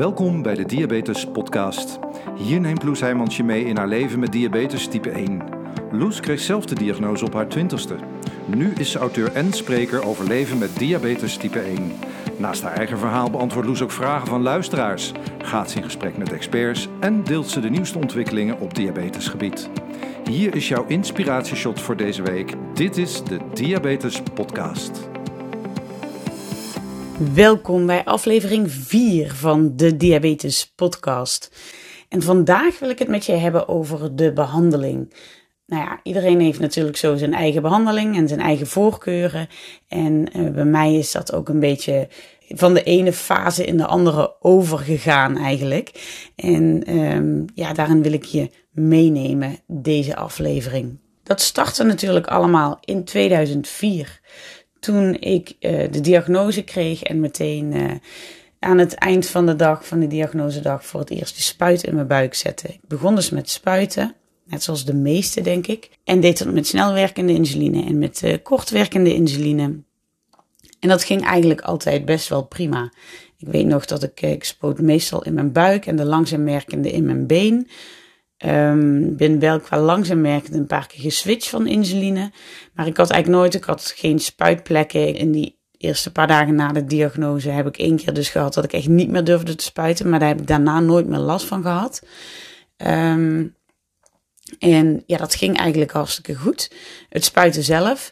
Welkom bij de Diabetes Podcast. Hier neemt Loes Heijmans je mee in haar leven met diabetes type 1. Loes kreeg zelf de diagnose op haar twintigste. Nu is ze auteur en spreker over leven met diabetes type 1. Naast haar eigen verhaal beantwoordt Loes ook vragen van luisteraars, gaat ze in gesprek met experts en deelt ze de nieuwste ontwikkelingen op diabetesgebied. Hier is jouw inspiratieshot voor deze week. Dit is de Diabetes Podcast. Welkom bij aflevering 4 van de Diabetes Podcast. En vandaag wil ik het met je hebben over de behandeling. Nou ja, iedereen heeft natuurlijk zo zijn eigen behandeling en zijn eigen voorkeuren. En uh, bij mij is dat ook een beetje van de ene fase in de andere overgegaan eigenlijk. En um, ja, daarin wil ik je meenemen, deze aflevering. Dat startte natuurlijk allemaal in 2004 toen ik uh, de diagnose kreeg en meteen uh, aan het eind van de dag, van de diagnosedag, voor het eerst de spuit in mijn buik zette. Ik begon dus met spuiten, net zoals de meeste denk ik. En deed dat met snelwerkende insuline en met uh, kortwerkende insuline. En dat ging eigenlijk altijd best wel prima. Ik weet nog dat ik, ik spoot meestal in mijn buik en de langzaam werkende in mijn been. Um, ben wel qua langzaam merkend een paar keer geswitcht van insuline. Maar ik had eigenlijk nooit, ik had geen spuitplekken. In die eerste paar dagen na de diagnose heb ik één keer dus gehad dat ik echt niet meer durfde te spuiten. Maar daar heb ik daarna nooit meer last van gehad. Um, en ja, dat ging eigenlijk hartstikke goed. Het spuiten zelf,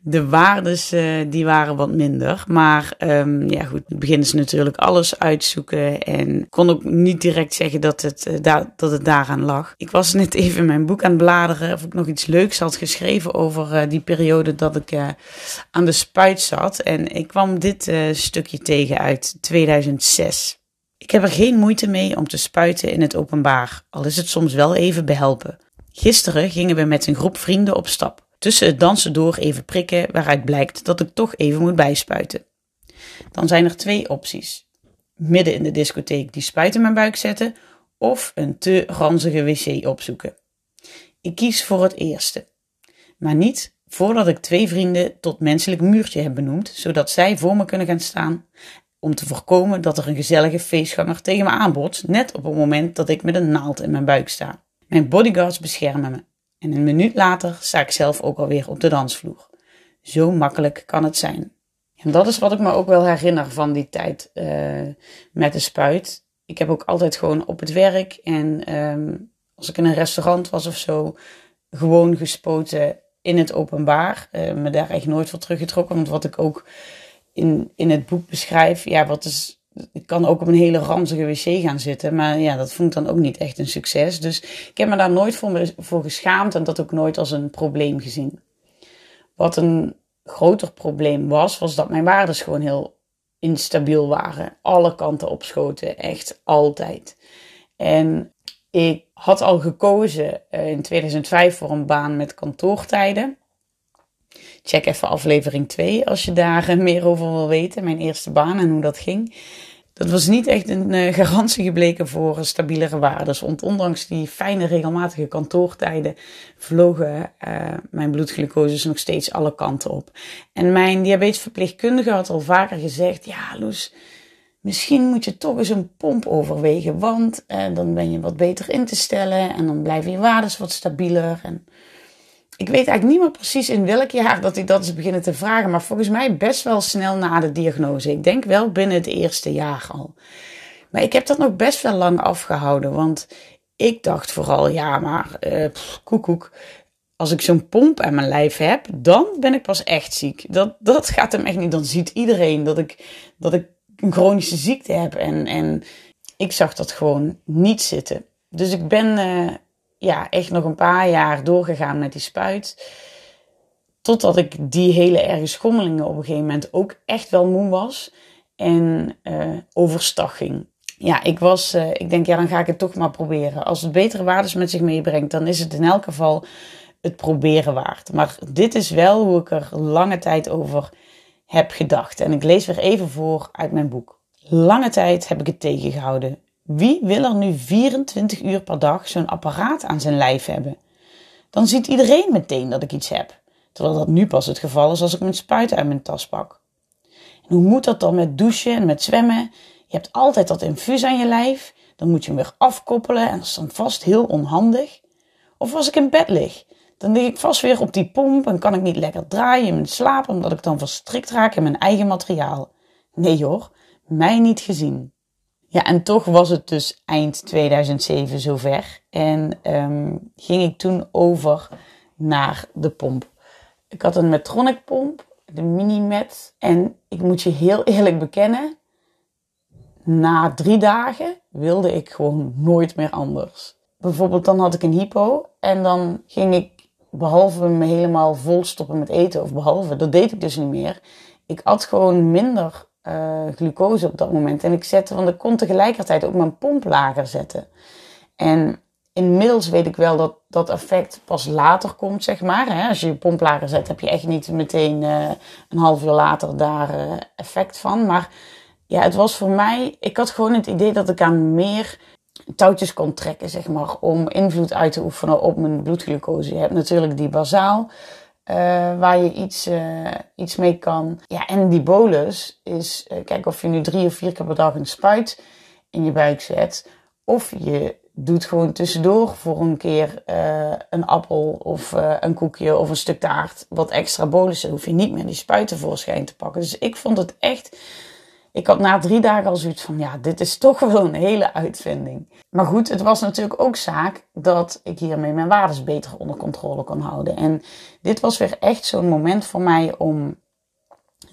de waardes uh, die waren wat minder. Maar um, ja goed, beginnen ze natuurlijk alles uitzoeken. En kon ook niet direct zeggen dat het, uh, da dat het daaraan lag. Ik was net even mijn boek aan het bladeren of ik nog iets leuks had geschreven over die periode dat ik aan de spuit zat. En ik kwam dit stukje tegen uit 2006. Ik heb er geen moeite mee om te spuiten in het openbaar, al is het soms wel even behelpen. Gisteren gingen we met een groep vrienden op stap. Tussen het dansen door even prikken, waaruit blijkt dat ik toch even moet bijspuiten. Dan zijn er twee opties. Midden in de discotheek die spuit in mijn buik zetten of een te ranzige wc opzoeken. Ik kies voor het eerste. Maar niet voordat ik twee vrienden tot menselijk muurtje heb benoemd, zodat zij voor me kunnen gaan staan om te voorkomen dat er een gezellige feestganger tegen me aanbotst, net op het moment dat ik met een naald in mijn buik sta. Mijn bodyguards beschermen me en een minuut later sta ik zelf ook alweer op de dansvloer. Zo makkelijk kan het zijn. En dat is wat ik me ook wel herinner van die tijd uh, met de spuit. Ik heb ook altijd gewoon op het werk en um, als ik in een restaurant was of zo, gewoon gespoten in het openbaar. Uh, me daar echt nooit voor teruggetrokken, want wat ik ook in, in het boek beschrijf, ja, wat is. Ik kan ook op een hele ranzige wc gaan zitten, maar ja, dat vond ik dan ook niet echt een succes. Dus ik heb me daar nooit voor, voor geschaamd en dat ook nooit als een probleem gezien. Wat een groter probleem was, was dat mijn waarden gewoon heel instabiel waren. Alle kanten opschoten, echt altijd. En ik had al gekozen eh, in 2005 voor een baan met kantoortijden. Check even aflevering 2 als je daar eh, meer over wil weten. Mijn eerste baan en hoe dat ging. Dat was niet echt een uh, garantie gebleken voor stabielere waarden. Want ondanks die fijne, regelmatige kantoortijden vlogen uh, mijn bloedglucoses nog steeds alle kanten op. En mijn diabetesverpleegkundige had al vaker gezegd: Ja, Loes, misschien moet je toch eens een pomp overwegen. Want dan ben je wat beter in te stellen en dan blijven je waarden wat stabieler. En ik weet eigenlijk niet meer precies in welk jaar dat ik dat is beginnen te vragen, maar volgens mij best wel snel na de diagnose. Ik denk wel binnen het eerste jaar al. Maar ik heb dat nog best wel lang afgehouden, want ik dacht vooral, ja, maar uh, koekoek, als ik zo'n pomp aan mijn lijf heb, dan ben ik pas echt ziek. Dat, dat gaat hem echt niet. Dan ziet iedereen dat ik, dat ik een chronische ziekte heb. En, en ik zag dat gewoon niet zitten. Dus ik ben uh, ja, echt nog een paar jaar doorgegaan met die spuit. Totdat ik die hele erge schommelingen op een gegeven moment ook echt wel moe was. En uh, overstag ging. Ja, ik was, uh, ik denk, ja, dan ga ik het toch maar proberen. Als het betere waardes met zich meebrengt, dan is het in elk geval het proberen waard. Maar dit is wel hoe ik er lange tijd over heb gedacht. En ik lees weer even voor uit mijn boek. Lange tijd heb ik het tegengehouden. Wie wil er nu 24 uur per dag zo'n apparaat aan zijn lijf hebben? Dan ziet iedereen meteen dat ik iets heb. Terwijl dat nu pas het geval is als ik mijn spuit uit mijn tas pak. En hoe moet dat dan met douchen en met zwemmen? Je hebt altijd dat infuus aan je lijf. Dan moet je hem weer afkoppelen en dat is dan vast heel onhandig. Of als ik in bed lig, dan lig ik vast weer op die pomp en kan ik niet lekker draaien in mijn slaap omdat ik dan verstrikt raak in mijn eigen materiaal. Nee hoor, mij niet gezien. Ja, en toch was het dus eind 2007 zover. En um, ging ik toen over naar de pomp. Ik had een Medtronic pomp, de Minimet. En ik moet je heel eerlijk bekennen, na drie dagen wilde ik gewoon nooit meer anders. Bijvoorbeeld dan had ik een hypo en dan ging ik behalve me helemaal vol stoppen met eten, of behalve, dat deed ik dus niet meer. Ik at gewoon minder uh, glucose op dat moment. En ik zette, want ik kon tegelijkertijd ook mijn pomp lager zetten. En inmiddels weet ik wel dat dat effect pas later komt, zeg maar. Hè? Als je je pomp lager zet, heb je echt niet meteen uh, een half uur later daar uh, effect van. Maar ja, het was voor mij, ik had gewoon het idee dat ik aan meer touwtjes kon trekken, zeg maar, om invloed uit te oefenen op mijn bloedglucose. Je hebt natuurlijk die bazaal, uh, waar je iets, uh, iets mee kan. Ja, en die bolus is, uh, kijk of je nu drie of vier keer per dag een spuit in je buik zet, of je doet gewoon tussendoor voor een keer een appel of een koekje of een stuk taart wat extra bolus. Dan hoef je niet meer die spuiten voorschijn te pakken. Dus ik vond het echt ik had na drie dagen al zoiets van, ja, dit is toch wel een hele uitvinding. Maar goed, het was natuurlijk ook zaak dat ik hiermee mijn waardes beter onder controle kon houden. En dit was weer echt zo'n moment voor mij om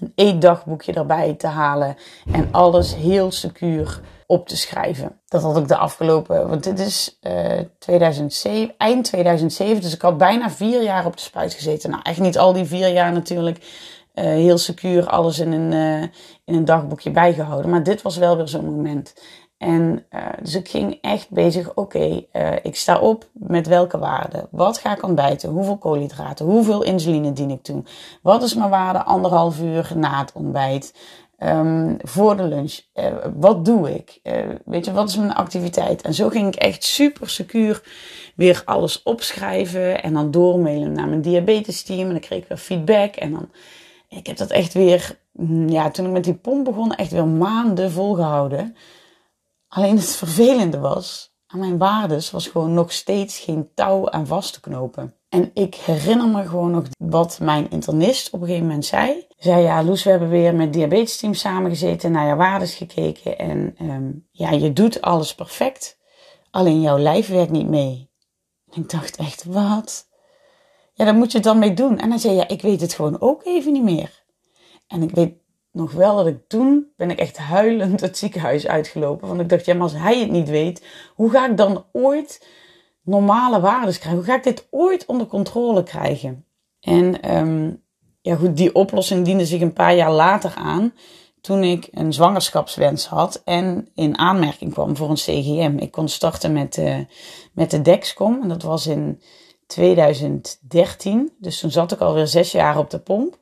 een eetdagboekje erbij te halen en alles heel secuur op te schrijven. Dat had ik de afgelopen, want dit is uh, eh, 2007, eind 2007, dus ik had bijna vier jaar op de spuit gezeten. Nou, echt niet al die vier jaar natuurlijk. Uh, heel secuur alles in een, uh, in een dagboekje bijgehouden. Maar dit was wel weer zo'n moment. En uh, dus ik ging echt bezig, oké, ik sta op met welke waarde? Wat ga ik ontbijten? Hoeveel koolhydraten? Hoeveel insuline dien ik toe? Wat is mijn waarde anderhalf uur na het ontbijt? Um, voor de lunch. wat doe ik? weet je, wat is mijn activiteit? En zo ging ik echt super secuur weer alles opschrijven en dan doormailen naar mijn diabetes team. En dan kreeg ik weer feedback en dan ik heb dat echt weer, mm, ja, toen ik met die pomp begon, echt weer maanden volgehouden. Alleen het vervelende was, aan mijn waardes was gewoon nog steeds geen touw aan vast te knopen. En ik herinner me gewoon nog wat mijn internist op een gegeven moment zei. Zei, ja, Loes, we hebben weer met het diabetesteam samengezeten, naar jouw waardes gekeken. En um, ja, je doet alles perfect, alleen jouw lijf werkt niet mee. En ik dacht echt, wat? Ja, daar moet je het dan mee doen. En dan zei ja, ik weet het gewoon ook even niet meer. En ik weet nog wel dat ik toen ben ik echt huilend het ziekenhuis uitgelopen. Want ik dacht, ja, maar als hij het niet weet, hoe ga ik dan ooit normale waarden krijgen? Hoe ga ik dit ooit onder controle krijgen? En um, ja, goed, die oplossing diende zich een paar jaar later aan. Toen ik een zwangerschapswens had en in aanmerking kwam voor een CGM. Ik kon starten met, uh, met de Dexcom. En dat was in 2013. Dus toen zat ik alweer zes jaar op de pomp.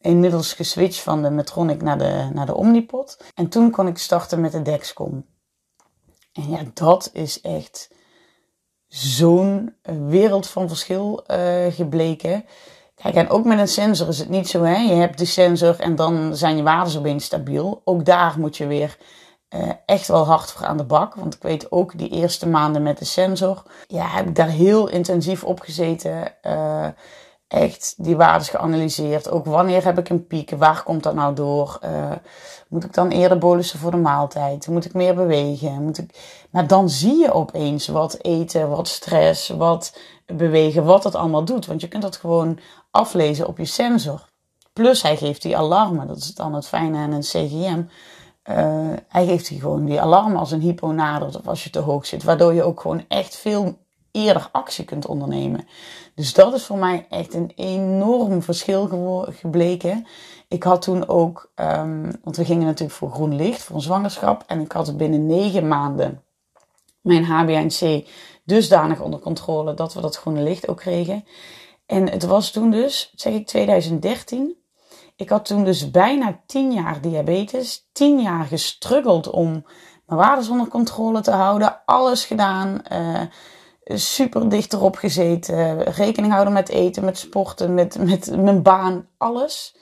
Inmiddels geswitcht van de Metronic naar de, naar de Omnipod. En toen kon ik starten met de Dexcom. En ja, dat is echt zo'n wereld van verschil uh, gebleken. Kijk, en ook met een sensor is het niet zo, hè. Je hebt de sensor en dan zijn je waarden opeens stabiel. Ook daar moet je weer uh, echt wel hard voor aan de bak. Want ik weet ook die eerste maanden met de sensor. Ja, heb ik daar heel intensief op gezeten. Uh, echt die waardes geanalyseerd. Ook wanneer heb ik een piek? Waar komt dat nou door? Uh, moet ik dan eerder bolussen voor de maaltijd? Moet ik meer bewegen? Moet ik... Maar dan zie je opeens wat eten, wat stress, wat bewegen, wat dat allemaal doet. Want je kunt dat gewoon aflezen op je sensor. Plus hij geeft die alarmen. Dat is dan het fijne aan een CGM uh, hij geeft je gewoon die alarm als een hypo nadert of als je te hoog zit. Waardoor je ook gewoon echt veel eerder actie kunt ondernemen. Dus dat is voor mij echt een enorm verschil gebleken. Ik had toen ook, um, want we gingen natuurlijk voor groen licht, voor een zwangerschap. En ik had binnen negen maanden mijn HbA1c dusdanig onder controle dat we dat groene licht ook kregen. En het was toen dus, zeg ik 2013, ik had toen dus bijna 10 jaar diabetes, 10 jaar gestruggeld om mijn waarden onder controle te houden, alles gedaan, uh, super dicht erop gezeten, rekening houden met eten, met sporten, met, met mijn baan, alles.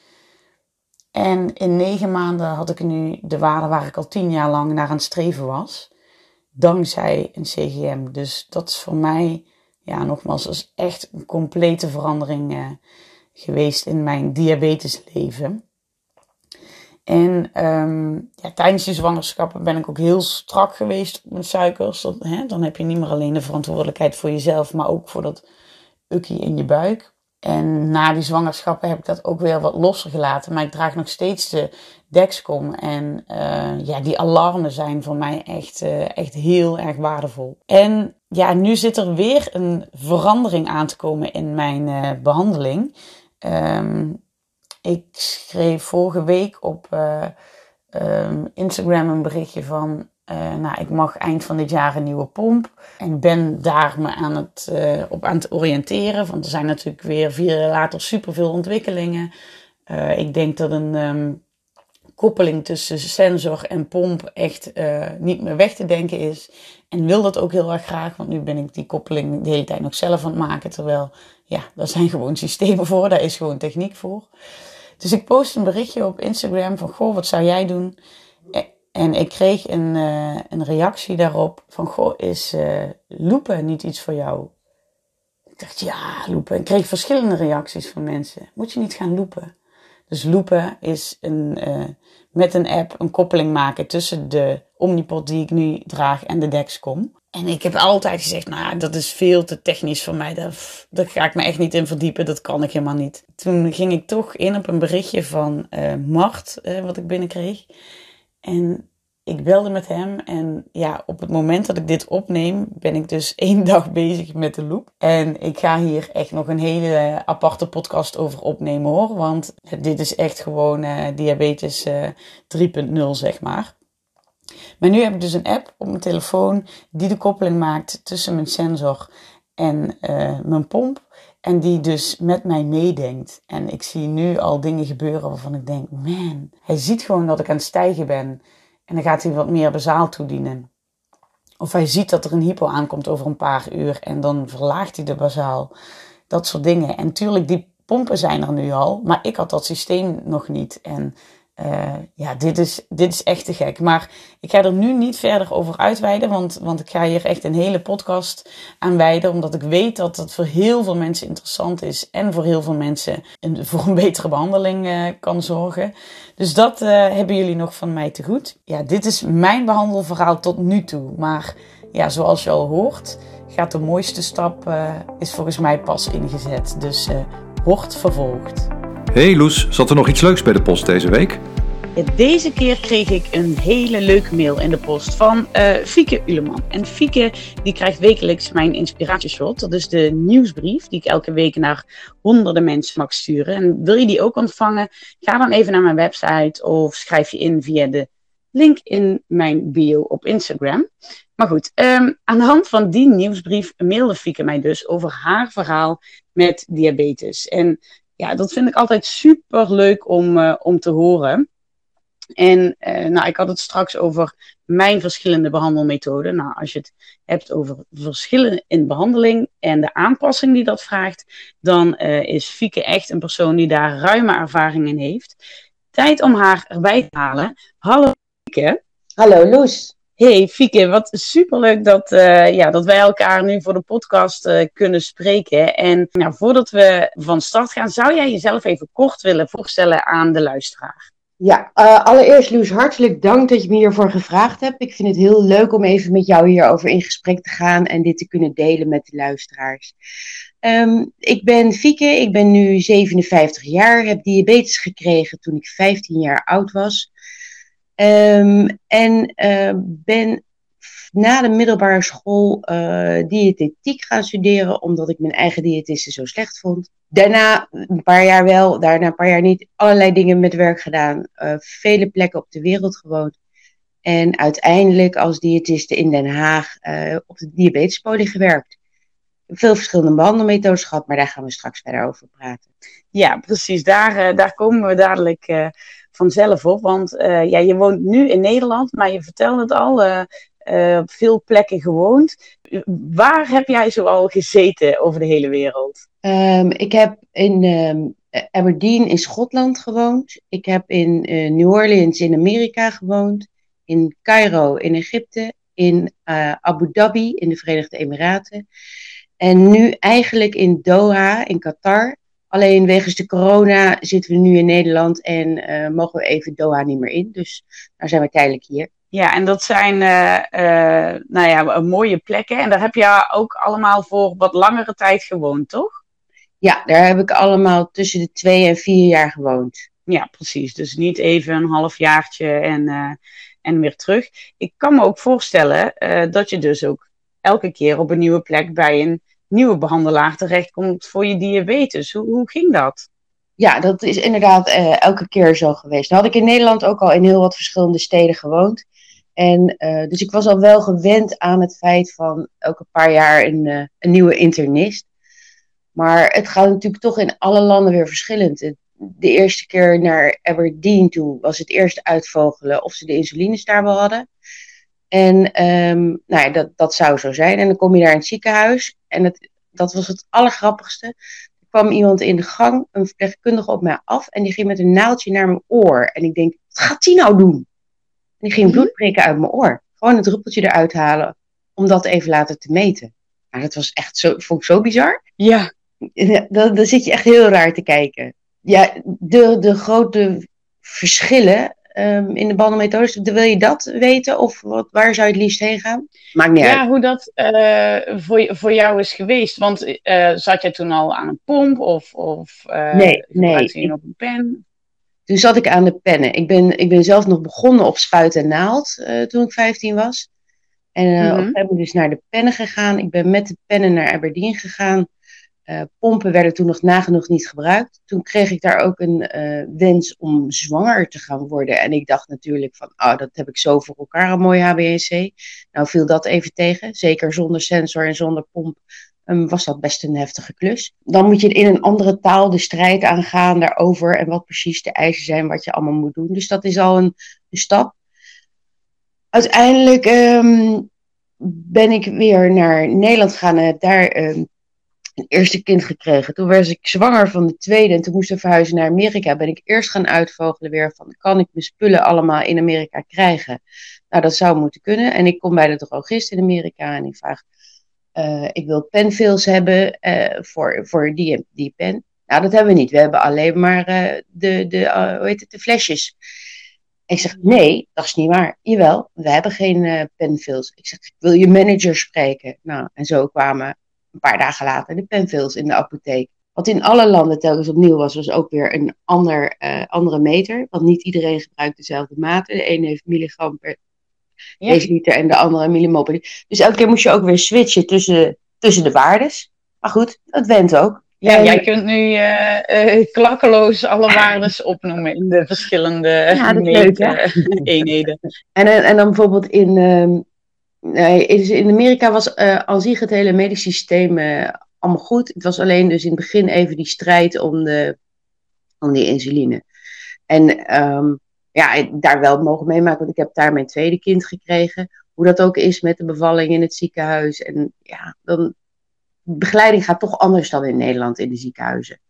En in negen maanden had ik nu de waarde waar ik al tien jaar lang naar aan het streven was. Dankzij een CGM. Dus dat is voor mij, ja, nogmaals, echt een complete verandering uh, geweest in mijn diabetesleven. En um, ja, tijdens die zwangerschappen ben ik ook heel strak geweest op mijn suikers. Hè, dan heb je niet meer alleen de verantwoordelijkheid voor jezelf, maar ook voor dat ukkie in je buik. En na die zwangerschappen heb ik dat ook weer wat losser gelaten. Maar ik draag nog steeds de Dexcom. En uh, ja, die alarmen zijn voor mij echt, uh, echt heel erg waardevol. En ja, nu zit er weer een verandering aan te komen in mijn uh, behandeling. Um, ik schreef vorige week op um, Instagram een berichtje van uh, nou, ik mag eind van dit jaar een nieuwe pomp. En ben daar me aan het, uh, op aan het oriënteren. Want er zijn natuurlijk weer vier jaar later superveel ontwikkelingen. Ik denk dat een um, koppeling tussen sensor en pomp echt niet meer weg te denken is. En wil dat ook heel erg graag. Want nu ben ik die koppeling de hele tijd nog zelf aan het maken. Terwijl, ja, daar zijn gewoon systemen voor. Daar is gewoon techniek voor. Dus ik post een berichtje op Instagram van, goh, wat zou jij doen? En ik kreeg een, uh, een reactie daarop van, goh, is uh, loepen niet iets voor jou? Ik dacht, ja, loepen. Ik kreeg verschillende reacties van mensen. Moet je niet gaan loepen? Dus loepen is een, uh, met een app een koppeling maken tussen de Omnipod die ik nu draag en de Dexcom. En ik heb altijd gezegd, nou, dat is veel te technisch voor mij. Daar, daar ga ik me echt niet in verdiepen. Dat kan ik helemaal niet. Toen ging ik toch in op een berichtje van Mart, wat ik binnenkreeg. En ik belde met hem en ja, op het moment dat ik dit opneem, ben ik dus één dag bezig met de loop. En ik ga hier echt nog een hele aparte podcast over opnemen hoor, want dit is echt gewoon uh, diabetes uh, eh, 3.0 zeg maar. Maar nu heb ik dus een app op mijn telefoon die de koppeling maakt tussen mijn sensor en mijn pomp. En die dus met mij meedenkt. En ik zie nu al dingen gebeuren waarvan ik denk, man, hij ziet gewoon dat ik aan het stijgen ben. En dan gaat hij wat meer bazaal toedienen. Of hij ziet dat er een hypo aankomt over een paar uur en dan verlaagt hij de bazaal. Dat soort dingen. En tuurlijk, die pompen zijn er nu al, maar ik had dat systeem nog niet. En uh, ja, dit is, dit is echt te gek. Maar ik ga er nu niet verder over uitweiden, want, want ik ga hier echt een hele podcast aan wijden. Omdat ik weet dat het voor heel veel mensen interessant is en voor heel veel mensen een, voor een betere behandeling uh, kan zorgen. Dus dat uh, hebben jullie nog van mij te goed. Ja, dit is mijn behandelverhaal tot nu toe. Maar ja, zoals je al hoort, gaat de mooiste stap, is volgens mij pas ingezet. Dus wordt vervolgd. Hey Loes, zat er nog iets leuks bij de post deze week? deze keer kreeg ik een hele leuke mail in de post van uh, Fieke Uleman. En Fieke die krijgt wekelijks mijn inspiratieshot. Dat is de nieuwsbrief die ik elke week naar honderden mensen mag sturen. En wil je die ook ontvangen? Ga dan even naar mijn website of schrijf je in via de link in mijn bio op Instagram. Maar goed, um, aan de hand van die nieuwsbrief mailde Fieke mij dus over haar verhaal met diabetes. En ja, dat vind ik altijd super leuk om, uh, om te horen. En uh, nou, ik had het straks over mijn verschillende behandelmethoden. Nou, als je het hebt over verschillen in behandeling en de aanpassing die dat vraagt, dan uh, is Fieke echt een persoon die daar ruime ervaring in heeft. Tijd om haar erbij te halen. Hallo Fieke. Hallo Loes. Hey Fieke, wat superleuk dat, uh, ja, dat wij elkaar nu voor de podcast uh, kunnen spreken. En nou, voordat we van start gaan, zou jij jezelf even kort willen voorstellen aan de luisteraar? Ja, uh, allereerst Loes, hartelijk dank dat je me hiervoor gevraagd hebt. Ik vind het heel leuk om even met jou hierover in gesprek te gaan en dit te kunnen delen met de luisteraars. Um, ik ben Fieke, ik ben nu 57 jaar, heb diabetes gekregen toen ik 15 jaar oud was. Um, en uh, ben na de middelbare school uh, diëtetiek gaan studeren, omdat ik mijn eigen diëtiste zo slecht vond. Daarna een paar jaar wel, daarna een paar jaar niet. Allerlei dingen met werk gedaan, uh, vele plekken op de wereld gewoond. En uiteindelijk als diëtiste in Den Haag op de diabetespolie gewerkt. Veel verschillende behandelmethodes gehad, maar daar gaan we straks verder over praten. Ja, precies. Daar, daar komen we dadelijk vanzelf op. Want uh, ja, je woont nu in Nederland, maar je vertelde het al. Uh, uh, op veel plekken gewoond. Waar heb jij zoal gezeten over de hele wereld? Um, ik heb in um, Aberdeen in Schotland gewoond. Ik heb in New Orleans in Amerika gewoond. In Cairo in Egypte. In Abu Dhabi in de Verenigde Emiraten. En nu eigenlijk in Doha in Qatar. Alleen wegens de corona zitten we nu in Nederland en uh, mogen we even Doha niet meer in. Dus daar zijn we tijdelijk hier. Ja, en dat zijn uh, uh, nou ja, mooie plekken. En daar heb je ook allemaal voor wat langere tijd gewoond, toch? Ja, daar heb ik allemaal tussen de twee en vier jaar gewoond. Ja, precies. Dus niet even een halfjaartje en, uh, en weer terug. Ik kan me ook voorstellen dat je dus ook elke keer op een nieuwe plek bij een nieuwe behandelaar terechtkomt voor je diabetes. Hoe, hoe ging dat? Ja, dat is inderdaad elke keer zo geweest. Nou had ik in Nederland ook al in heel wat verschillende steden gewoond. En uh, dus ik was al wel gewend aan het feit van elke paar jaar een, uh, een nieuwe internist. Maar het gaat natuurlijk toch in alle landen weer verschillend. De eerste keer naar Aberdeen toe was het eerst uitvogelen of ze de insulines daar wel hadden. En um, nou ja, dat, dat zou zo zijn. En dan kom je daar in het ziekenhuis. En het, dat was het allergrappigste. Er kwam iemand in de gang, een verpleegkundige op mij af. En die ging met een naaldje naar mijn oor. En ik denk, wat gaat die nou doen? En die ging bloed prikken uit mijn oor. Gewoon een druppeltje eruit halen. Om dat even later te meten. Maar dat was echt zo, vond ik zo bizar. Ja. Dan, dan zit je echt heel raar te kijken. Ja, de, de grote verschillen um, in de bandenmethodes, wil je dat weten? Of wat, waar zou je het liefst heen gaan? Maakt niet ja, uit. Ja, hoe dat uh, voor, voor jou is geweest. Want uh, zat jij toen al aan een pomp of, of uh, nee, nee. je op een pen? Toen zat ik aan de pennen. Ik ben, ik ben zelf nog begonnen op spuit en naald uh, toen ik 15 was. En uh, mm-hmm. op ben dus naar de pennen gegaan. Ik ben met de pennen naar Aberdeen gegaan. Uh, pompen werden toen nog nagenoeg niet gebruikt. Toen kreeg ik daar ook een wens om zwanger te gaan worden. En ik dacht natuurlijk van, oh, dat heb ik zo voor elkaar, een mooi HBNC. Nou viel dat even tegen. Zeker zonder sensor en zonder pomp um, was dat best een heftige klus. Dan moet je in een andere taal de strijd aangaan daarover en wat precies de eisen zijn wat je allemaal moet doen. Dus dat is al een, een stap. Uiteindelijk um, ben ik weer naar Nederland gegaan en heb daar um, een eerste kind gekregen. Toen was ik zwanger van de tweede en toen moest ik verhuizen naar Amerika. Ben ik eerst gaan uitvogelen weer van, kan ik mijn spullen allemaal in Amerika krijgen? Nou, dat zou moeten kunnen. En ik kom bij de drogist in Amerika en ik vraag, uh, ik wil penfills hebben uh, voor, voor die, die pen. Nou, dat hebben we niet. We hebben alleen maar uh, de, de, hoe heet het, de flesjes. Ik zeg, nee, dat is niet waar. Jawel, we hebben geen penfills. Ik zeg, ik wil je manager spreken. Nou, en zo kwamen een paar dagen later de penfills in de apotheek. Wat in alle landen telkens opnieuw was, was ook weer een ander, andere meter. Want niet iedereen gebruikt dezelfde maten. De ene heeft milligram per ja. deciliter en de andere millimol Dus elke keer moest je ook weer switchen tussen, tussen de waardes. Maar goed, dat went ook. Ja, jij kunt nu uh, uh, klakkeloos alle waardes opnoemen in de verschillende ja, eenheden. En, en dan bijvoorbeeld in, uh, in Amerika was uh, aan zich het hele medisch systeem allemaal goed. Het was alleen dus in het begin even die strijd om, de, om die insuline. En um, ja, daar wel mogen meemaken, want ik heb daar mijn tweede kind gekregen. Hoe dat ook is met de bevalling in het ziekenhuis. En ja, dan, begeleiding gaat toch anders dan in Nederland in de ziekenhuizen.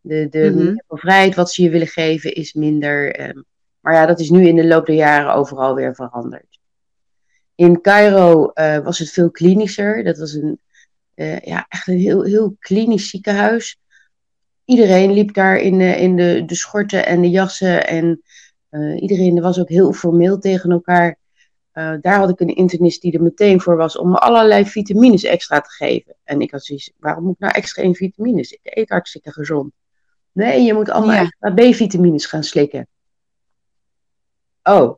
De, de mm vrijheid wat ze je willen geven is minder. Eh, maar ja, dat is nu in de loop der jaren overal weer veranderd. In Cairo uh, was het veel klinischer. Dat was een, uh, ja, echt een heel, heel klinisch ziekenhuis. Iedereen liep daar in, de, in de, de schorten en de jassen en uh, iedereen was ook heel formeel tegen elkaar. Daar had ik een internist die er meteen voor was om allerlei vitamines extra te geven. En ik had zoiets, waarom moet ik nou extra in vitamines? Ik eet hartstikke gezond. Nee, je moet allemaal ja. B-vitamines gaan slikken. Oh,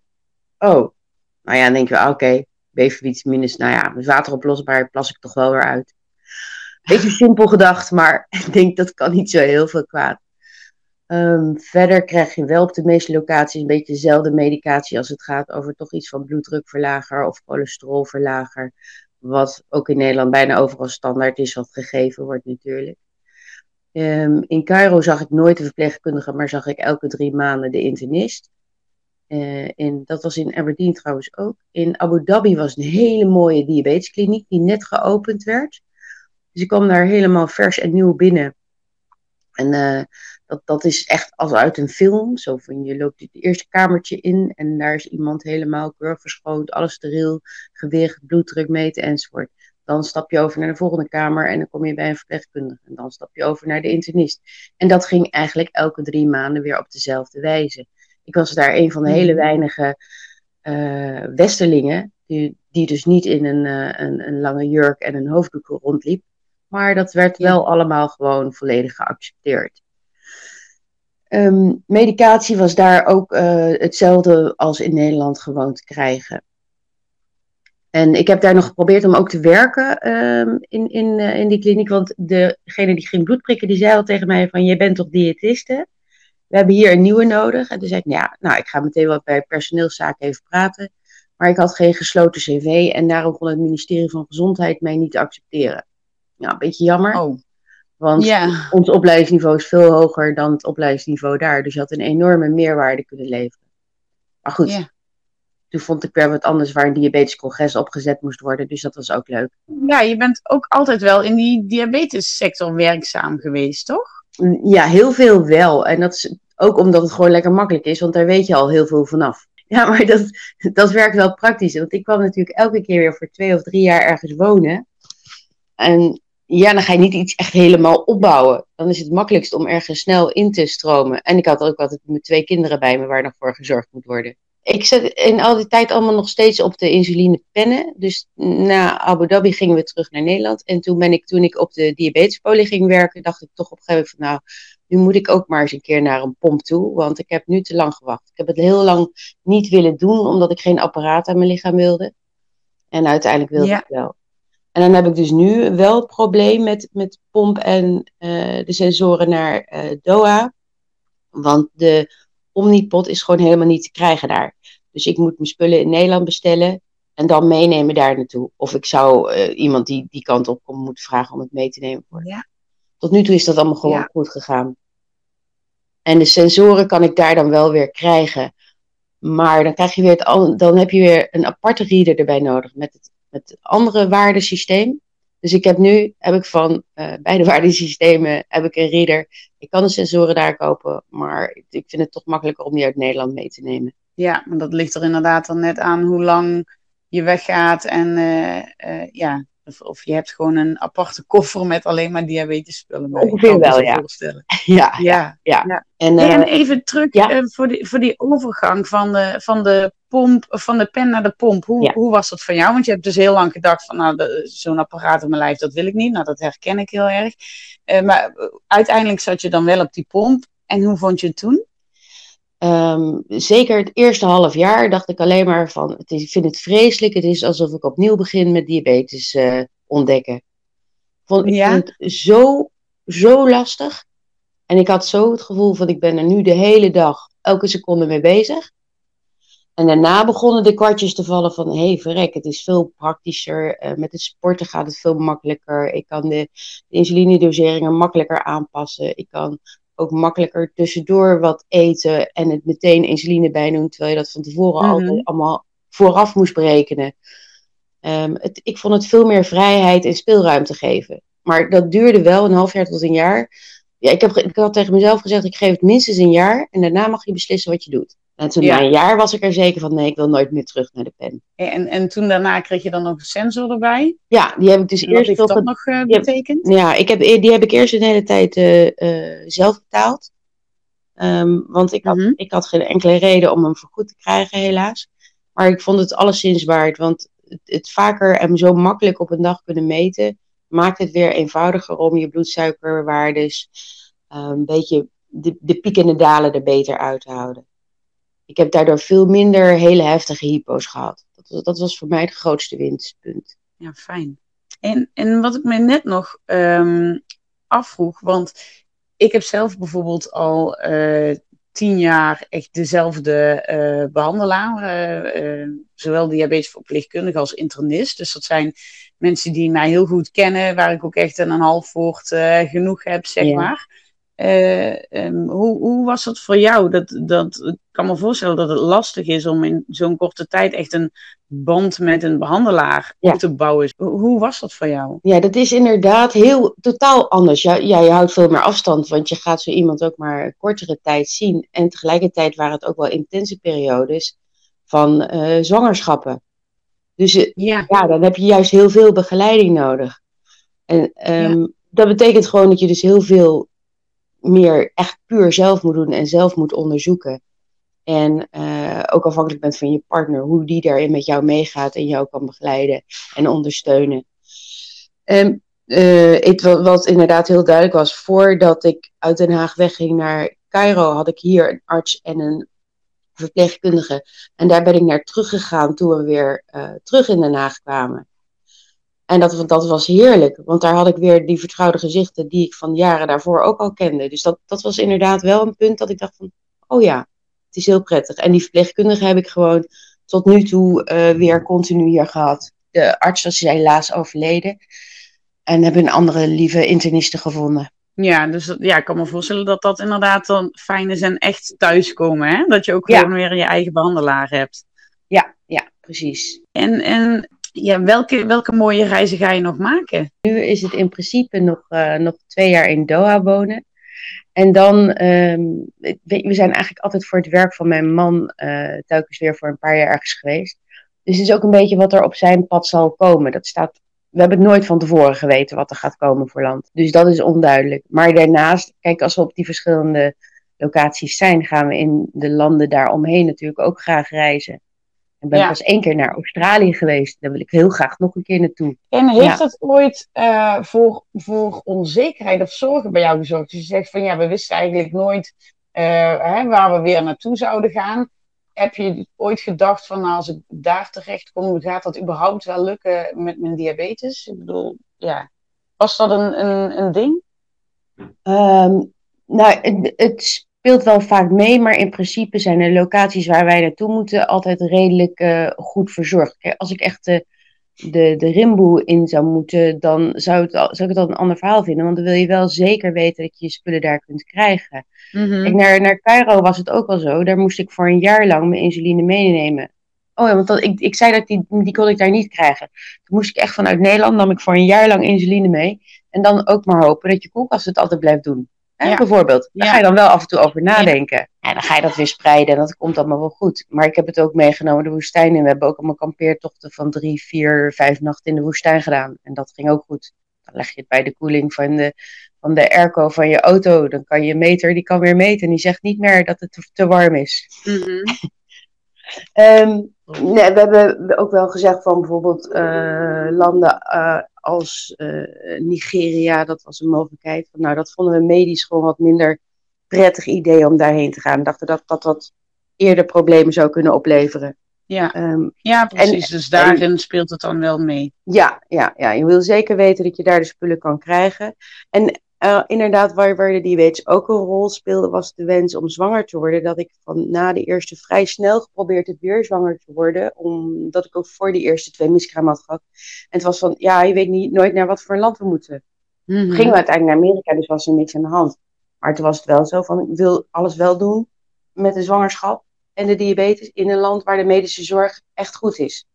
oh. Nou ja, dan denk je, oké, okay, B-vitamines, nou ja, met wateroplosbaar plas ik toch wel weer uit. Beetje simpel gedacht, maar ik denk dat kan niet zo heel veel kwaad. Um, verder krijg je wel op de meeste locaties een beetje dezelfde medicatie als het gaat over toch iets van bloeddrukverlager of cholesterolverlager. Wat ook in Nederland bijna overal standaard is, wat gegeven wordt natuurlijk. Um, in Cairo zag ik nooit de verpleegkundige, maar zag ik elke drie maanden de internist. Eh, in, dat was in Aberdeen trouwens ook. In Abu Dhabi was een hele mooie diabeteskliniek die net geopend werd. Dus ik kwam daar helemaal vers en nieuw binnen. En uh, dat, dat is echt als uit een film. Zo van je loopt het eerste kamertje in en daar is iemand helemaal verschoond, alles steriel, gewicht, bloeddruk meten enzovoort. Dan stap je over naar de volgende kamer en dan kom je bij een verpleegkundige. En dan stap je over naar de internist. En dat ging eigenlijk elke drie maanden weer op dezelfde wijze. Ik was daar een van de hele mhm. weinige uh, westerlingen, die, die dus niet in een, uh, een, een, lange jurk en een hoofddoek rondliep. Maar dat werd wel allemaal gewoon volledig geaccepteerd. Um, medicatie was daar ook uh, hetzelfde als in Nederland gewoon te krijgen. En ik heb daar nog geprobeerd om ook te werken um, in, in, uh, in die kliniek. Want degene die ging bloed prikken, die zei al tegen mij van... je bent toch diëtiste? We hebben hier een nieuwe nodig. En toen zei ik, ja, nou, ik ga meteen wat bij personeelszaken even praten. Maar ik had geen gesloten cv en daarom kon het ministerie van Gezondheid mij niet accepteren. Nou, een beetje jammer. Oh. Want ja. ons opleidingsniveau is veel hoger dan het opleidingsniveau daar. Dus je had een enorme meerwaarde kunnen leveren. Maar goed, ja. toen vond ik weer wat anders waar een diabetes congres opgezet moest worden. Dus dat was ook leuk. Ja, je bent ook altijd wel in die diabetessector werkzaam geweest, toch? Ja, heel veel wel. En dat is ook omdat het gewoon lekker makkelijk is, want daar weet je al heel veel vanaf. Ja, maar dat, dat werkt wel praktisch. Want ik kwam natuurlijk elke keer weer voor twee of drie jaar ergens wonen. En ja, dan ga je niet iets echt helemaal opbouwen. Dan is het makkelijkst om ergens snel in te stromen. En ik had ook altijd mijn twee kinderen bij me waar nog voor gezorgd moet worden. Ik zet in al die tijd allemaal nog steeds op de insulinepennen. Dus na Abu Dhabi gingen we terug naar Nederland. En toen ben ik, toen ik op de diabetespolie ging werken, dacht ik toch op een gegeven moment van nou, nu moet ik ook maar eens een keer naar een pomp toe. Want ik heb nu te lang gewacht. Ik heb het heel lang niet willen doen, omdat ik geen apparaat aan mijn lichaam wilde. En uiteindelijk wilde ik wel. En dan heb ik dus nu wel het probleem met, met pomp en uh, de sensoren naar uh, Doha. Want de Omnipot is gewoon helemaal niet te krijgen daar. Dus ik moet mijn spullen in Nederland bestellen en dan meenemen daar naartoe. Of ik zou uh, iemand die die kant op komt moeten vragen om het mee te nemen. Voor. Ja. Tot nu toe is dat allemaal gewoon ja. goed gegaan. En de sensoren kan ik daar dan wel weer krijgen. Maar dan, krijg je weer het, dan heb je weer een aparte reader erbij nodig met het het andere waardesysteem. Dus ik heb nu, heb ik van uh, beide waardesystemen, heb ik een reader. Ik kan de sensoren daar kopen, maar ik vind het toch makkelijker om die uit Nederland mee te nemen. Ja, maar dat ligt er inderdaad dan net aan hoe lang je weggaat en uh, uh, ja, of, of, je hebt gewoon een aparte koffer met alleen maar diabetespullen bij. Ongeveer wel, ja. ja. Ja, ja. En, uh, en, even terug ja. voor, die, voor die overgang van de, van de pomp, van de pen naar de pomp. Hoe, hoe was dat voor jou? Want je hebt dus heel lang gedacht van, nou, zo'n apparaat op mijn lijf, dat wil ik niet. Nou, dat herken ik heel erg. Uh, maar uiteindelijk zat je dan wel op die pomp. En hoe vond je het toen? Um, zeker het eerste half jaar dacht ik alleen maar van, het is, ik vind het vreselijk. Het is alsof ik opnieuw begin met diabetes uh, ontdekken. Vond, ik ja? vind het zo, zo lastig. En ik had zo het gevoel van, ik ben er nu de hele dag, elke seconde mee bezig. En daarna begonnen de kwartjes te vallen van, hé hey, verrek, het is veel praktischer. Uh, met het sporten gaat het veel makkelijker. Ik kan de, de insulinedoseringen makkelijker aanpassen. Ik kan ook makkelijker tussendoor wat eten en het meteen insuline bij doen, terwijl je dat van tevoren mm altijd allemaal vooraf moest berekenen. Um, het, ik vond het veel meer vrijheid en speelruimte geven. Maar dat duurde wel een half jaar tot een jaar. Ja, ik, heb, ik had tegen mezelf gezegd, ik geef het minstens een jaar en daarna mag je beslissen wat je doet. En toen na een jaar was ik er zeker van, nee, ik wil nooit meer terug naar de pen. En, en toen daarna kreeg je dan nog een sensor erbij? Ja, die heb ik dus eerst... Wat dat nog uh, betekend? ja, ik heb, die heb ik eerst een hele tijd uh, uh, zelf betaald. Um, want ik had, mm -hmm. ik had geen enkele reden om hem vergoed te krijgen, helaas. Maar ik vond het alleszins waard, want het, het vaker en zo makkelijk op een dag kunnen meten, maakt het weer eenvoudiger om je bloedsuikerwaardes, een beetje de, de pieken en de dalen er beter uit te houden ik heb daardoor veel minder hele heftige hypo's gehad. Dat, dat was voor mij het grootste winstpunt. Ja, fijn. En, en wat ik me net nog um, afvroeg, want ik heb zelf bijvoorbeeld al uh, tien jaar echt dezelfde uh, behandelaar, uh, zowel diabetesverpleegkundige als internist. Dus dat zijn mensen die mij heel goed kennen, waar ik ook echt een half woord genoeg heb, zeg ja. maar. Eh, ehm, hoe, hoe was het voor jou? Dat, dat, ik kan me voorstellen dat het lastig is om in zo'n korte tijd echt een band met een behandelaar Ja. te bouwen. Hoe, hoe was dat voor jou? Ja, dat is inderdaad heel totaal anders. Ja, ja, je houdt veel meer afstand, want je gaat zo iemand ook maar een kortere tijd zien. En tegelijkertijd waren het ook wel intense periodes van eh, zwangerschappen. Dus eh, Ja. ja, dan heb je juist heel veel begeleiding nodig. En ehm, dat betekent gewoon dat je dus heel veel meer echt puur zelf moet doen en zelf moet onderzoeken. En eh, ook afhankelijk bent van je partner, hoe die daarin met jou meegaat en jou kan begeleiden en ondersteunen. En eh, wat inderdaad heel duidelijk was, voordat ik uit Den Haag wegging naar Cairo, had ik hier een arts en een verpleegkundige. En daar ben ik naar teruggegaan toen we weer eh, terug in Den Haag kwamen. En dat, dat was heerlijk, want daar had ik weer die vertrouwde gezichten die ik van jaren daarvoor ook al kende. Dus dat, dat was inderdaad wel een punt dat ik dacht van, oh ja, het is heel prettig. En die verpleegkundige heb ik gewoon tot nu toe eh, weer continu hier gehad. De arts was helaas overleden en hebben een andere lieve interniste gevonden. Ja, dus ja, ik kan me voorstellen dat dat inderdaad dan fijn is en echt thuiskomen. Hè? Dat je ook Ja. gewoon weer je eigen behandelaar hebt. Ja, ja, precies. En, en ja, welke, welke mooie reizen ga je nog maken? Nu is het in principe nog, eh, nog twee jaar in Doha wonen. En dan, ehm, we zijn eigenlijk altijd voor het werk van mijn man eh telkens weer voor een paar jaar ergens geweest. Dus het is ook een beetje wat er op zijn pad zal komen. Dat staat, we hebben het nooit van tevoren geweten wat er gaat komen voor land. Dus dat is onduidelijk. Maar daarnaast, kijk, als we op die verschillende locaties zijn, gaan we in de landen daaromheen natuurlijk ook graag reizen. Ik ben Ja. pas één keer naar Australië geweest. Daar wil ik heel graag nog een keer naartoe. En heeft Ja. dat ooit eh, voor, voor onzekerheid of zorgen bij jou gezorgd? Dus je zegt van ja, we wisten eigenlijk nooit eh, hè, waar we weer naartoe zouden gaan. Heb je ooit gedacht van nou, als ik daar terecht kom, gaat dat überhaupt wel lukken met mijn diabetes? Ik bedoel, ja. Was dat een, een, een ding? Ehm, nou, het, het speelt wel vaak mee, maar in principe zijn de locaties waar wij naartoe moeten altijd redelijk eh, goed verzorgd. Kijk, als ik echt de, de, de rimboe in zou moeten, dan zou, het, al- zou ik het al een ander verhaal vinden. Want dan wil je wel zeker weten dat je je spullen daar kunt krijgen. Mhm. Kijk, naar, naar Cairo was het ook wel zo. Daar moest ik voor een jaar lang mijn insuline meenemen. Oh ja, want dat, ik, ik zei dat die, die kon ik daar niet krijgen. Toen moest ik echt vanuit Nederland, nam ik voor een jaar lang insuline mee. En dan ook maar hopen dat je koelkast het altijd blijft doen. Hè. Bijvoorbeeld. Daar ga je dan wel af en toe over nadenken. En dan ga je dat weer spreiden en dat komt allemaal wel goed. Maar ik heb het ook meegenomen de woestijn in. We hebben ook allemaal kampeertochten van drie, vier, vijf nachten in de woestijn gedaan. En dat ging ook goed. Dan leg je het bij de koeling van de, van de airco van je auto. Dan kan je meter, die kan weer meten. En die zegt niet meer dat het te, te warm is. Mhm. Ehm, nee, we hebben ook wel gezegd van bijvoorbeeld eh, landen eh, als eh, Nigeria, dat was een mogelijkheid. Van, nou, dat vonden we medisch gewoon wat minder prettig idee om daarheen te gaan. We dachten dat dat wat eerder problemen zou kunnen opleveren. Ja. Ehm, ja, precies. dus daarin speelt het dan wel mee. ja, ja, ja, je wil zeker weten dat je daar de spullen kan krijgen. En eh, inderdaad, waar, waar de diabetes ook een rol speelde, was de wens om zwanger te worden. Dat ik van na de eerste vrij snel geprobeerd heb weer zwanger te worden. Omdat ik ook voor die eerste twee miskraam had gehad. En het was van, ja, je weet niet, nooit naar wat voor een land we moeten. Mhm. Gingen we uiteindelijk naar Amerika, dus was er niks aan de hand. Maar toen was het wel zo van, ik wil alles wel doen met de zwangerschap en de diabetes in een land waar de medische zorg echt goed is.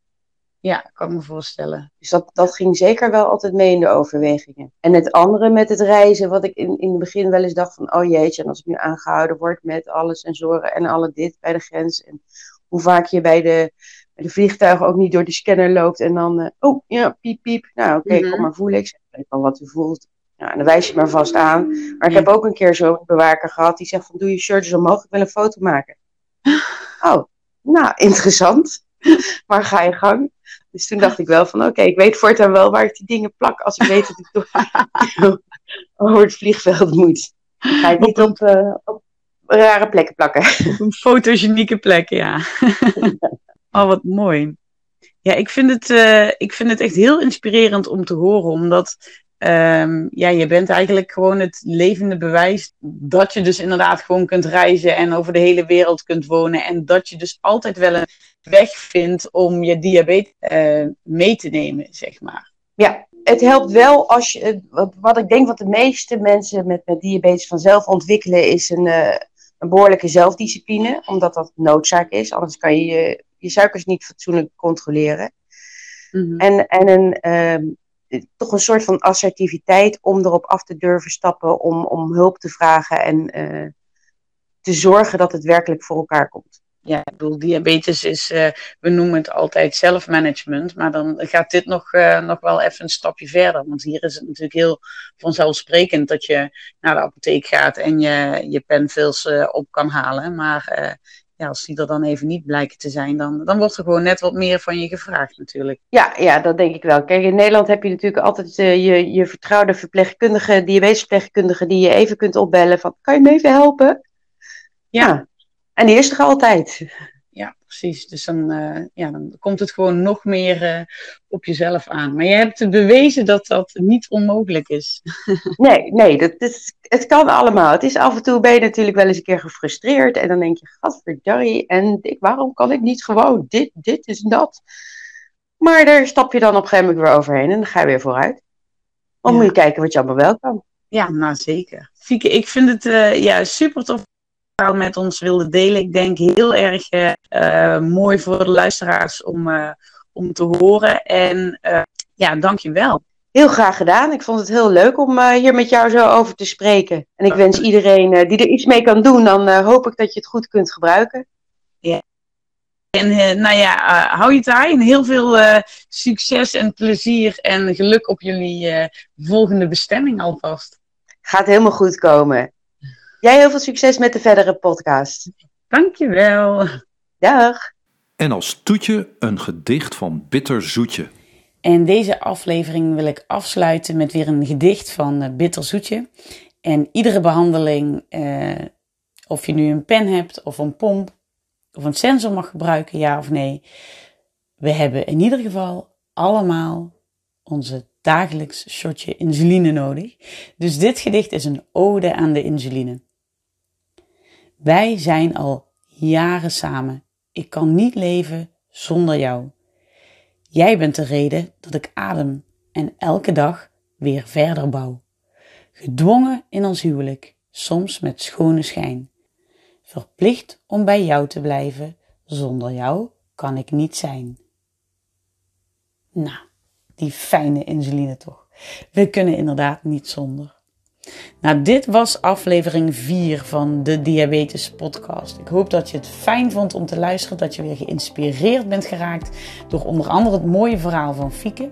Ja, kan ik me voorstellen. Dus dat, dat ging zeker wel altijd mee in de overwegingen. En het andere met het reizen, wat ik in, in het begin wel eens dacht van, oh jeetje, en als ik nu aangehouden word met alle sensoren en alle dit bij de grens. En hoe vaak je bij de, bij de vliegtuigen ook niet door de scanner loopt en dan, eh, oh ja, piep, piep. Nou oké, Mhm. kom maar voelen. Ik weet wel wat u voelt. Nou, en dan wijs je maar vast aan. Maar ik Ja. heb ook een keer zo'n bewaker gehad die zegt van, doe je shirt omhoog, ik wil een foto maken. Oh, nou, interessant. Maar ga je gang. Dus toen dacht ik wel van, oké, ik weet voortaan wel waar ik die dingen plak als ik weet dat ik door, over het vliegveld moet. Dan ga ik niet op, eh, op rare plekken plakken. Op een fotogenieke plek, ja. oh, wat mooi. Ja, ik vind, het, eh, ik vind het echt heel inspirerend om te horen, omdat ehm, ja, je bent eigenlijk gewoon het levende bewijs dat je dus inderdaad gewoon kunt reizen en over de hele wereld kunt wonen en dat je dus altijd wel een weg vindt om je diabetes eh, mee te nemen, zeg maar. Ja, het helpt wel als je, wat ik denk wat de meeste mensen met, met diabetes vanzelf ontwikkelen, is een, uh, een behoorlijke zelfdiscipline, omdat dat noodzaak is. Anders kan je je, je suikers niet fatsoenlijk controleren. Mhm. En, en een, ehm, toch een soort van assertiviteit om erop af te durven stappen, om, om hulp te vragen en uh, te zorgen dat het werkelijk voor elkaar komt ja, ik bedoel, diabetes is, uh, we noemen het altijd zelfmanagement, maar dan gaat dit nog, uh, nog wel even een stapje verder. Want hier is het natuurlijk heel vanzelfsprekend dat je naar de apotheek gaat en je, je penfills uh, op kan halen. Maar ja, als die er dan even niet blijken te zijn, dan, dan wordt er gewoon net wat meer van je gevraagd natuurlijk. Ja, ja, dat denk ik wel. Kijk, in Nederland heb je natuurlijk altijd je, je vertrouwde verpleegkundige, diabetesverpleegkundige, die je even kunt opbellen van, kan je me even helpen? ja. En die is er altijd. Ja, precies. Dus dan, uh, ja, dan komt het gewoon nog meer uh, op jezelf aan. Maar je hebt bewezen dat dat niet onmogelijk is. nee, nee dat is, het kan allemaal. Het is af en toe ben je natuurlijk wel eens een keer gefrustreerd. En dan denk je, gadverdarrie, en ik, waarom kan ik niet gewoon dit, dit is dat? Maar daar stap je dan op een gegeven moment weer overheen en dan ga je weer vooruit. Dan ja. moet je kijken wat je allemaal wel kan. Ja, nou zeker. Fieke, ik vind het uh, ja, super tof met ons wilde delen. Ik denk heel erg uh, mooi voor de luisteraars om, uh, om te horen. En uh, ja, dankjewel. Heel graag gedaan. Ik vond het heel leuk om hier met jou zo over te spreken. En ik wens iedereen die er iets mee kan doen, dan hoop ik dat je het goed kunt gebruiken. Ja. En nou ja, hou je taai en heel veel succes en plezier en geluk op jullie volgende bestemming alvast. Gaat helemaal goed komen. Jij heel veel succes met de verdere podcast. Dankjewel. Dag. En als toetje een gedicht van Bitter Zoetje. En deze aflevering wil ik afsluiten met weer een gedicht van uh, Bitter Zoetje. En iedere behandeling, uh, of je nu een pen hebt of een pomp of een sensor mag gebruiken, ja of nee. We hebben in ieder geval allemaal onze dagelijks shotje insuline nodig. Dus dit gedicht is een ode aan de insuline. Wij zijn al jaren samen. Ik kan niet leven zonder jou. Jij bent de reden dat ik adem en elke dag weer verder bouw. Gedwongen in ons huwelijk, soms met schone schijn. Verplicht om bij jou te blijven, zonder jou kan ik niet zijn. Nou, die fijne insuline toch. We kunnen inderdaad niet zonder. Nou, dit was aflevering 4 van de Diabetes Podcast. Ik hoop dat je het fijn vond om te luisteren, dat je weer geïnspireerd bent geraakt door onder andere het mooie verhaal van Fieke.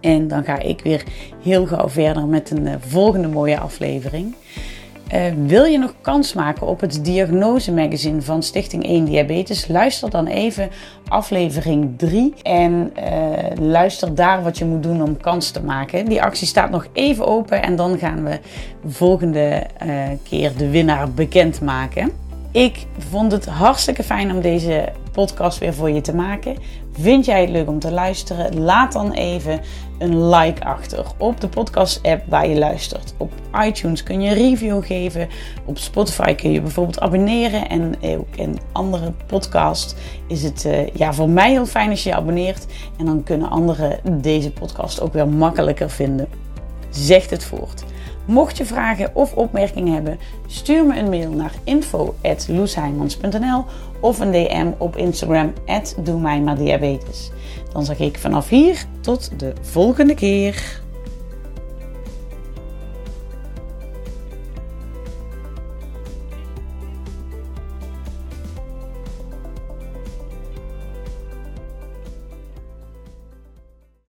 En dan ga ik weer heel gauw verder met een uh, volgende mooie aflevering. Uh, wil je nog kans maken op het Diagnose Magazine van Stichting 1 Diabetes? Luister dan even aflevering 3 en uh, luister daar wat je moet doen om kans te maken. Die actie staat nog even open en dan gaan we volgende uh, keer de winnaar bekendmaken. Ik vond het hartstikke fijn om deze podcast weer voor je te maken. Vind jij het leuk om te luisteren? Laat dan even een like achter op de podcast-app waar je luistert. Op iTunes kun je een review geven. Op Spotify kun je bijvoorbeeld abonneren. En ook in andere podcasts is het uh, ja, voor mij heel fijn als je je abonneert. En dan kunnen anderen deze podcast ook weer makkelijker vinden. Zeg het voort. Mocht je vragen of opmerkingen hebben, stuur me een mail naar info.loesheimans.nl of een DM op Instagram at Dan zeg ik vanaf hier tot de volgende keer.